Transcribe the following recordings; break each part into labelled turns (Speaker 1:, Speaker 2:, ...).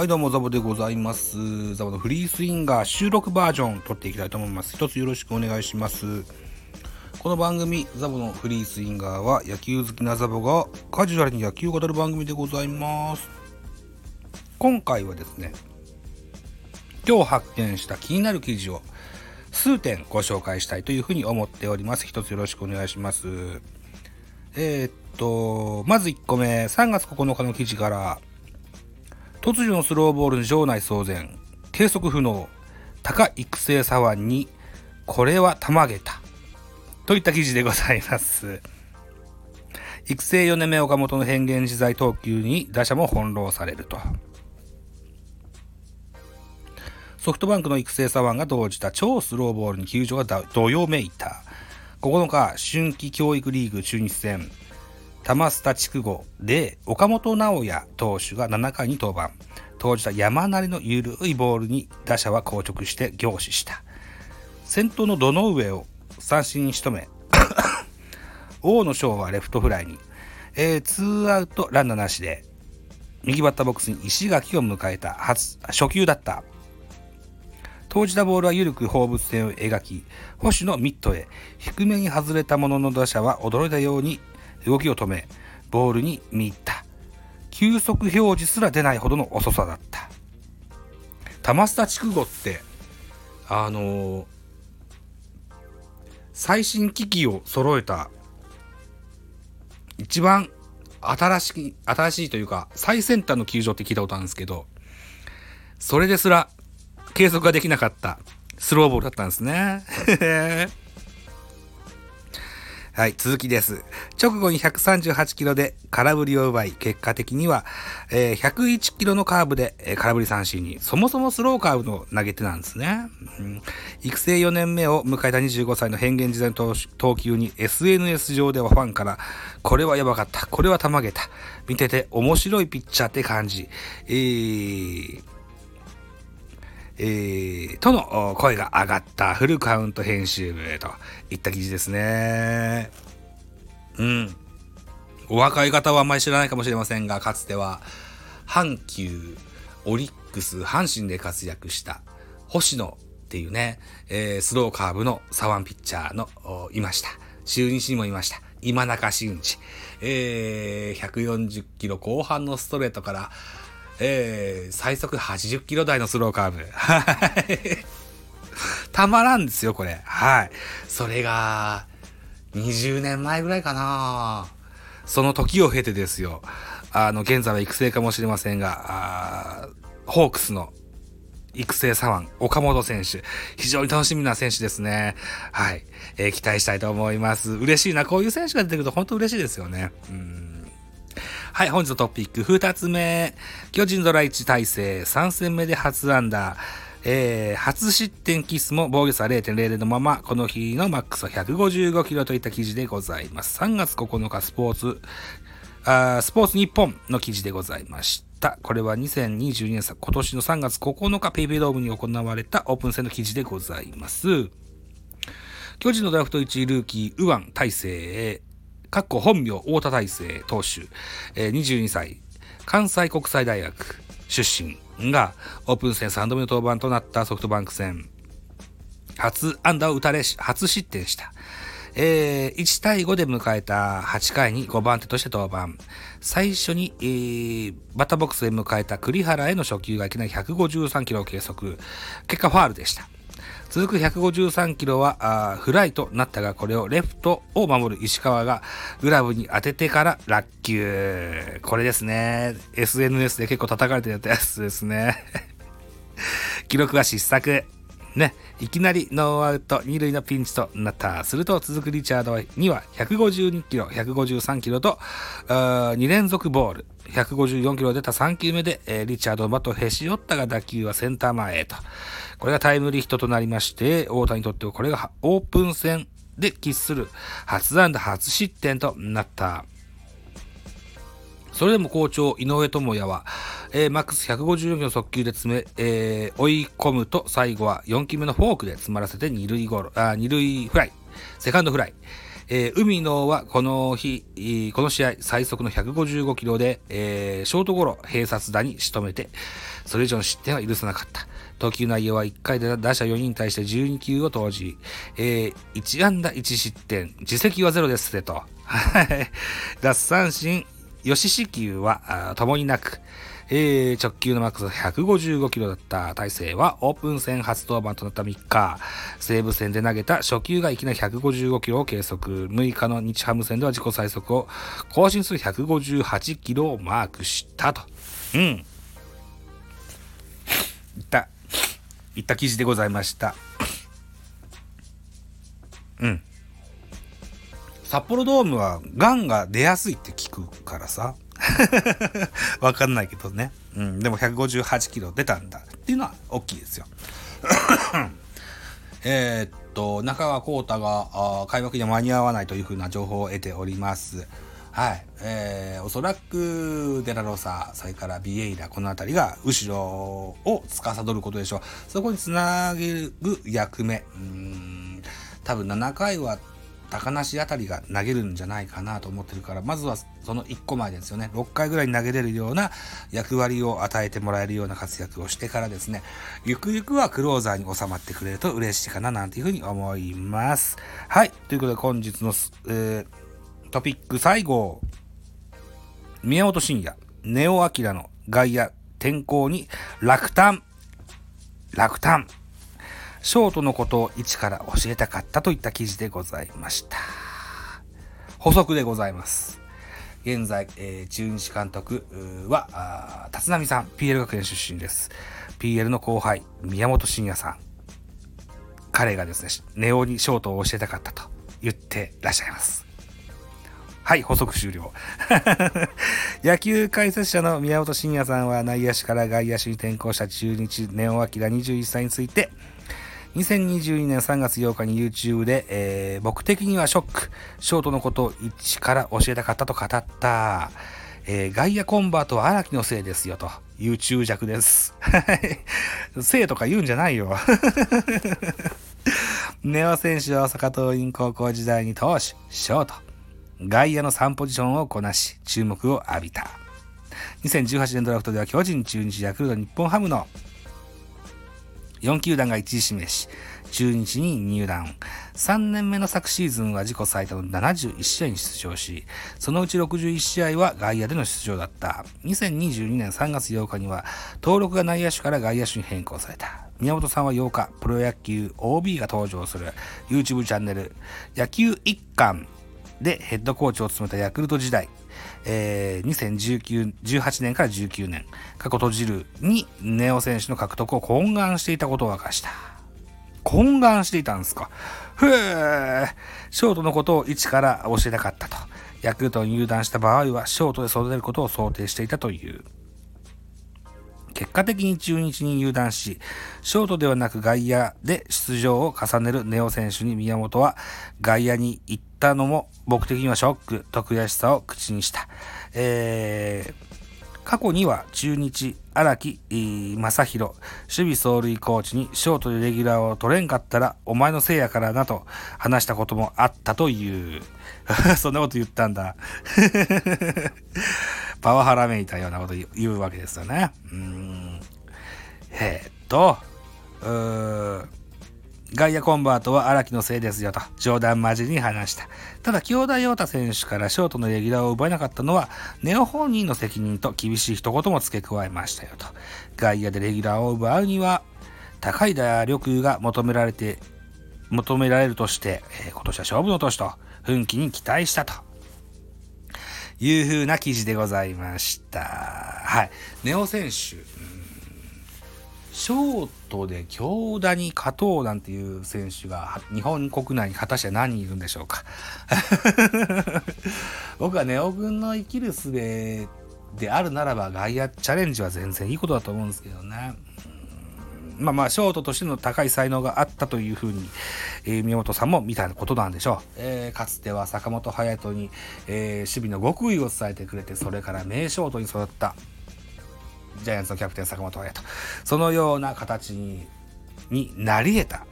Speaker 1: はい、どうも、ザボでございます。ザボのフリースインガー収録バージョン撮っていきたいと思います。一つよろしくお願いします。この番組、ザボのフリースインガーは野球好きなザボがカジュアルに野球を語る番組でございます。今回はですね、今日発見した気になる記事を数点ご紹介したいというふうに思っております。一つよろしくお願いします。えーっと、まず1個目、3月9日の記事から、突如のスローボールに場内騒然、計測不能、高育成左腕に、これはたまげた。といった記事でございます。育成4年目岡本の変幻自在投球に打者も翻弄されると。ソフトバンクの育成左腕が投じた超スローボールに球場がどよめいた。9日、春季教育リーグ中日戦、玉スタ地区後で岡本直也投手が7回に登板。投じた山なりの緩いボールに打者は硬直して凝視した。先頭の堂上を三振に仕留め、大野翔はレフトフライに、えー、ツーアウトランナーなしで、右バッターボックスに石垣を迎えた初初球だった。投じたボールは緩く放物線を描き、保守のミットへ低めに外れたものの打者は驚いたように動きを止め、ボールに見入った。球速表示すら出ないほどの遅さだった。玉下筑後って、あのー最新機器を揃えた、一番新しい、新しいというか、最先端の球場って聞いたことあるんですけど、それですら計測ができなかったスローボールだったんですね。はい、続きです。直後に138キロで空振りを奪い、結果的には、えー101キロのカーブで、えー空振り三振に、そもそもスローカーブの投げ手なんですね。うん育成4年目を迎えた25歳の変幻自在の投球に SNS 上ではファンから、これはやばかった、これはたまげた、見てて面白いピッチャーって感じ。えーえー、との声が上がったフルカウント編集部といった記事ですね。うん。お若い方はあんまり知らないかもしれませんが、かつては、阪急、オリックス、阪神で活躍した星野っていうね、えースローカーブの左腕ピッチャーの、いました。中日にもいました。今中慎二。えー、140キロ後半のストレートから、えー、最速80キロ台のスローカーブ。はい。たまらんですよ、これ。はい。それが、20年前ぐらいかなその時を経てですよ。あの、現在は育成かもしれませんが、ホークスの育成左腕、岡本選手。非常に楽しみな選手ですね。はい。えー期待したいと思います。嬉しいな。こういう選手が出てくると本当嬉しいですよね。うん。はい、本日のトピック、二つ目。巨人ドラ1体制、3戦目で初アンダー。えー、初失点キスも防御差0.00のまま、この日のマックスは155キロといった記事でございます。3月9日スポーツ、あスポーツ日本の記事でございました。これは2022年さ今年の3月9日ペイペイドームに行われたオープン戦の記事でございます。巨人のドラフト1位ルーキー、右腕大勢、かっこ本名、太田大勢投手、えー22歳、関西国際大学出身が、オープン戦3度目の登板となったソフトバンク戦、初安打を打たれし、初失点した。えー1対5で迎えた8回に5番手として登板。最初に、えーバッターボックスで迎えた栗原への初球がいきなり153キロを計測。結果ファールでした。続く153キロは左フライとなったが、これをレフトを守る石川がグラブに当ててから落球。これですね。SNS で結構叩かれてるやつですね。記録は失策。ね、いきなりノーアウト二塁のピンチとなった。すると続くリチャードには152キロ、153キロと2連続ボール。154キロ出た3球目で、えーリチャードのバットをへし折ったが打球はセンター前へと。これがタイムリーヒットとなりまして、大谷にとってはこれがオープン戦で喫する初安打初失点となった。それでも好調、井上智也は、えーマックス154キロ速球で詰め、えー追い込むと最後は4球目のフォークで詰まらせて二塁ゴロ、あ二塁フライ、セカンドフライ。えー海野はこの日、この試合最速の155キロで、えーショートゴロ、併殺打に仕留めて、それ以上の失点は許さなかった。投球内容は1回で打者4人に対して12球を投じ、えー、1安打1失点、自責はゼロですねと。奪三振、吉四球はともになく、えー、直球のマックス155キロだった大勢はオープン戦初登板となった3日、西武戦で投げた初球がいきなり155キロを計測、6日の日ハム戦では自己最速を更新する158キロをマークしたと。うん。いった、いった記事でございました。うん。札幌ドームはガンが出やすいって聞くからさ。わかんないけどね。うん、でも158キロ出たんだっていうのは大きいですよ。えっと、中川幸太があ開幕には間に合わないというふうな情報を得ております。はい。えー、おそらくデラロサ、それからビエイラ、この辺りが後ろを司ることでしょう。そこにつなげる役目。うん多分7回は高梨あたりが投げるんじゃないかなと思ってるから、まずはその1個前ですよね。6回ぐらいに投げれるような役割を与えてもらえるような活躍をしてからですね、ゆくゆくはクローザーに収まってくれると嬉しいかななんていうふうに思います。はい。ということで本日の、えー、トピック最後、宮本慎也、ネオアキラの外野転向に落胆。落胆。ショートのことを一から教えたかったといった記事でございました。補足でございます。現在、えー、中日監督は、立浪さん、PL 学園出身です。PL の後輩、宮本慎也さん。彼がですね、ネオにショートを教えたかったと言ってらっしゃいます。はい、補足終了。野球解説者の宮本慎也さんは内野手から外野手に転向した中日ネオアキラ21歳について、2022年3月8日に YouTube で、えー、僕的にはショック。ショートのことを一から教えたかったと語った。えー、外野コンバートは荒木のせいですよという中弱です。せいとか言うんじゃないよ。ネオ選手は大阪桐蔭高校時代に投手、ショート、外野の3ポジションをこなし、注目を浴びた。2018年ドラフトでは巨人、中日、ヤクルト、日本ハムの4球団が一時指名し、中日に入団。3年目の昨シーズンは自己最多の71試合に出場し、そのうち61試合は外野での出場だった。2022年3月8日には、登録が内野手から外野手に変更された。宮本さんは8日、プロ野球 OB が登場する YouTube チャンネル、野球一貫でヘッドコーチを務めたヤクルト時代、えー、2019、18年から19年、過去閉じるにネオ選手の獲得を懇願していたことを明かした。懇願していたんですか。ふえショートのことを一から教えたかったと。ヤクルトに入団した場合は、ショートで育てることを想定していたという。結果的に中日に入団し、ショートではなく外野で出場を重ねるネオ選手に宮本は外野に行ったのも僕的にはショックと悔しさを口にした。えー、過去には中日、荒木正宏、守備走塁コーチにショートでレギュラーを取れんかったらお前のせいやからなと話したこともあったという。そんなこと言ったんだ。パワハラめいたようなこと言うわけですよね。うん。えー、っと、うー外野コンバートは荒木のせいですよと冗談交じりに話した。ただ、京田陽太選手からショートのレギュラーを奪えなかったのは、ネオ本人の責任と厳しい一言も付け加えましたよと。外野でレギュラーを奪うには、高い打力が求められて、求められるとして、えー、今年は勝負の年と、奮起に期待したと。いう風な記事でございました。はい。ネオ選手、ショートで強打に勝とうなんていう選手が日本国内に果たして何人いるんでしょうか。僕はネオ軍の生きる術であるならば外野チャレンジは全然いいことだと思うんですけどね。まあまあ、ショートとしての高い才能があったというふうに、えー、宮本さんも見たことなんでしょう。えー、かつては坂本勇人に、えー、守備の極意を伝えてくれて、それから名ショートに育ったジャイアンツのキャプテン坂本勇人。そのような形にになり得た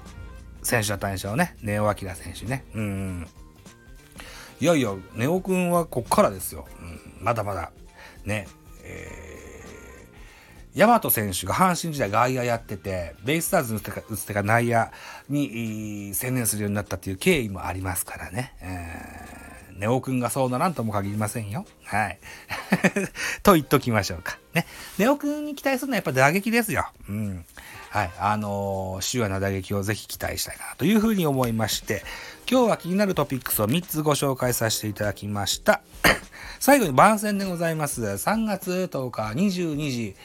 Speaker 1: 選手だったんでしょうね。ネオアキラ選手ね。うん。いやいや、ネオ君はこっからですよ。うん、まだまだ。ね。えーヤマト選手が阪神時代外野やってて、ベイスターズに打つ手が内野に専念するようになったっていう経緯もありますからね。えー、ネオくんがそうならんとも限りませんよ。はい。と言っときましょうか。ね。ネオくんに期待するのはやっぱ打撃ですよ。うん。はい。あのー、シュアな打撃をぜひ期待したいなというふうに思いまして、今日は気になるトピックスを3つご紹介させていただきました。最後に番宣でございます。3月10日22時、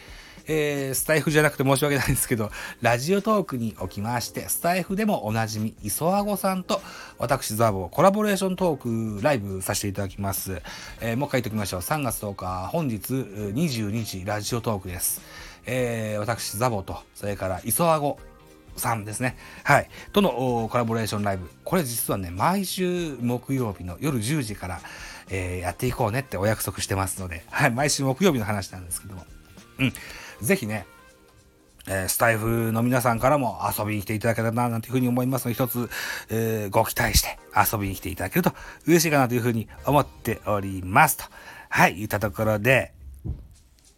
Speaker 1: えー、スタイフじゃなくて申し訳ないんですけど、ラジオトークにおきまして、スタイフでもおなじみ、磯あごさんと、私、ザボ、コラボレーショントークライブさせていただきます。えー、もう一回言っておきましょう。3月10日、本日22時、ラジオトークです。えー、私、ザボと、それから、磯あごさんですね。はい。とのコラボレーションライブ。これ実はね、毎週木曜日の夜10時から、えー、やっていこうねってお約束してますので、はい。毎週木曜日の話なんですけども。うん。ぜひね、えー、スタイフの皆さんからも遊びに来ていただけたらな、なんていうふうに思いますので、一つ、えー、ご期待して遊びに来ていただけると嬉しいかなというふうに思っておりますと。はい、言ったところで、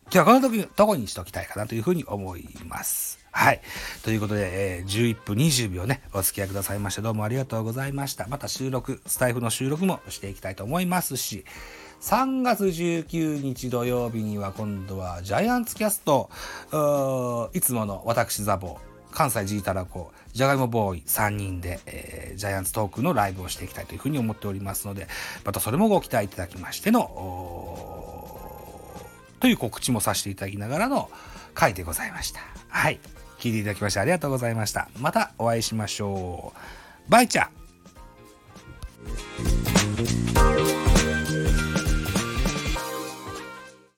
Speaker 1: 今日はこの時、どこにしときたいかなというふうに思います。はい。ということで、えー、11分20秒ね、お付き合いくださいまして、どうもありがとうございました。また収録、スタイフの収録もしていきたいと思いますし、3月19日土曜日には今度はジャイアンツキャスト、いつもの私ザボ、関西ジータラコ、ジャガイモボーイ3人で、えー、ジャイアンツトークのライブをしていきたいというふうに思っておりますので、またそれもご期待いただきましての、という告知もさせていただきながらの回でございました。はい。聞いていただきましてありがとうございました。またお会いしましょう。バイチャ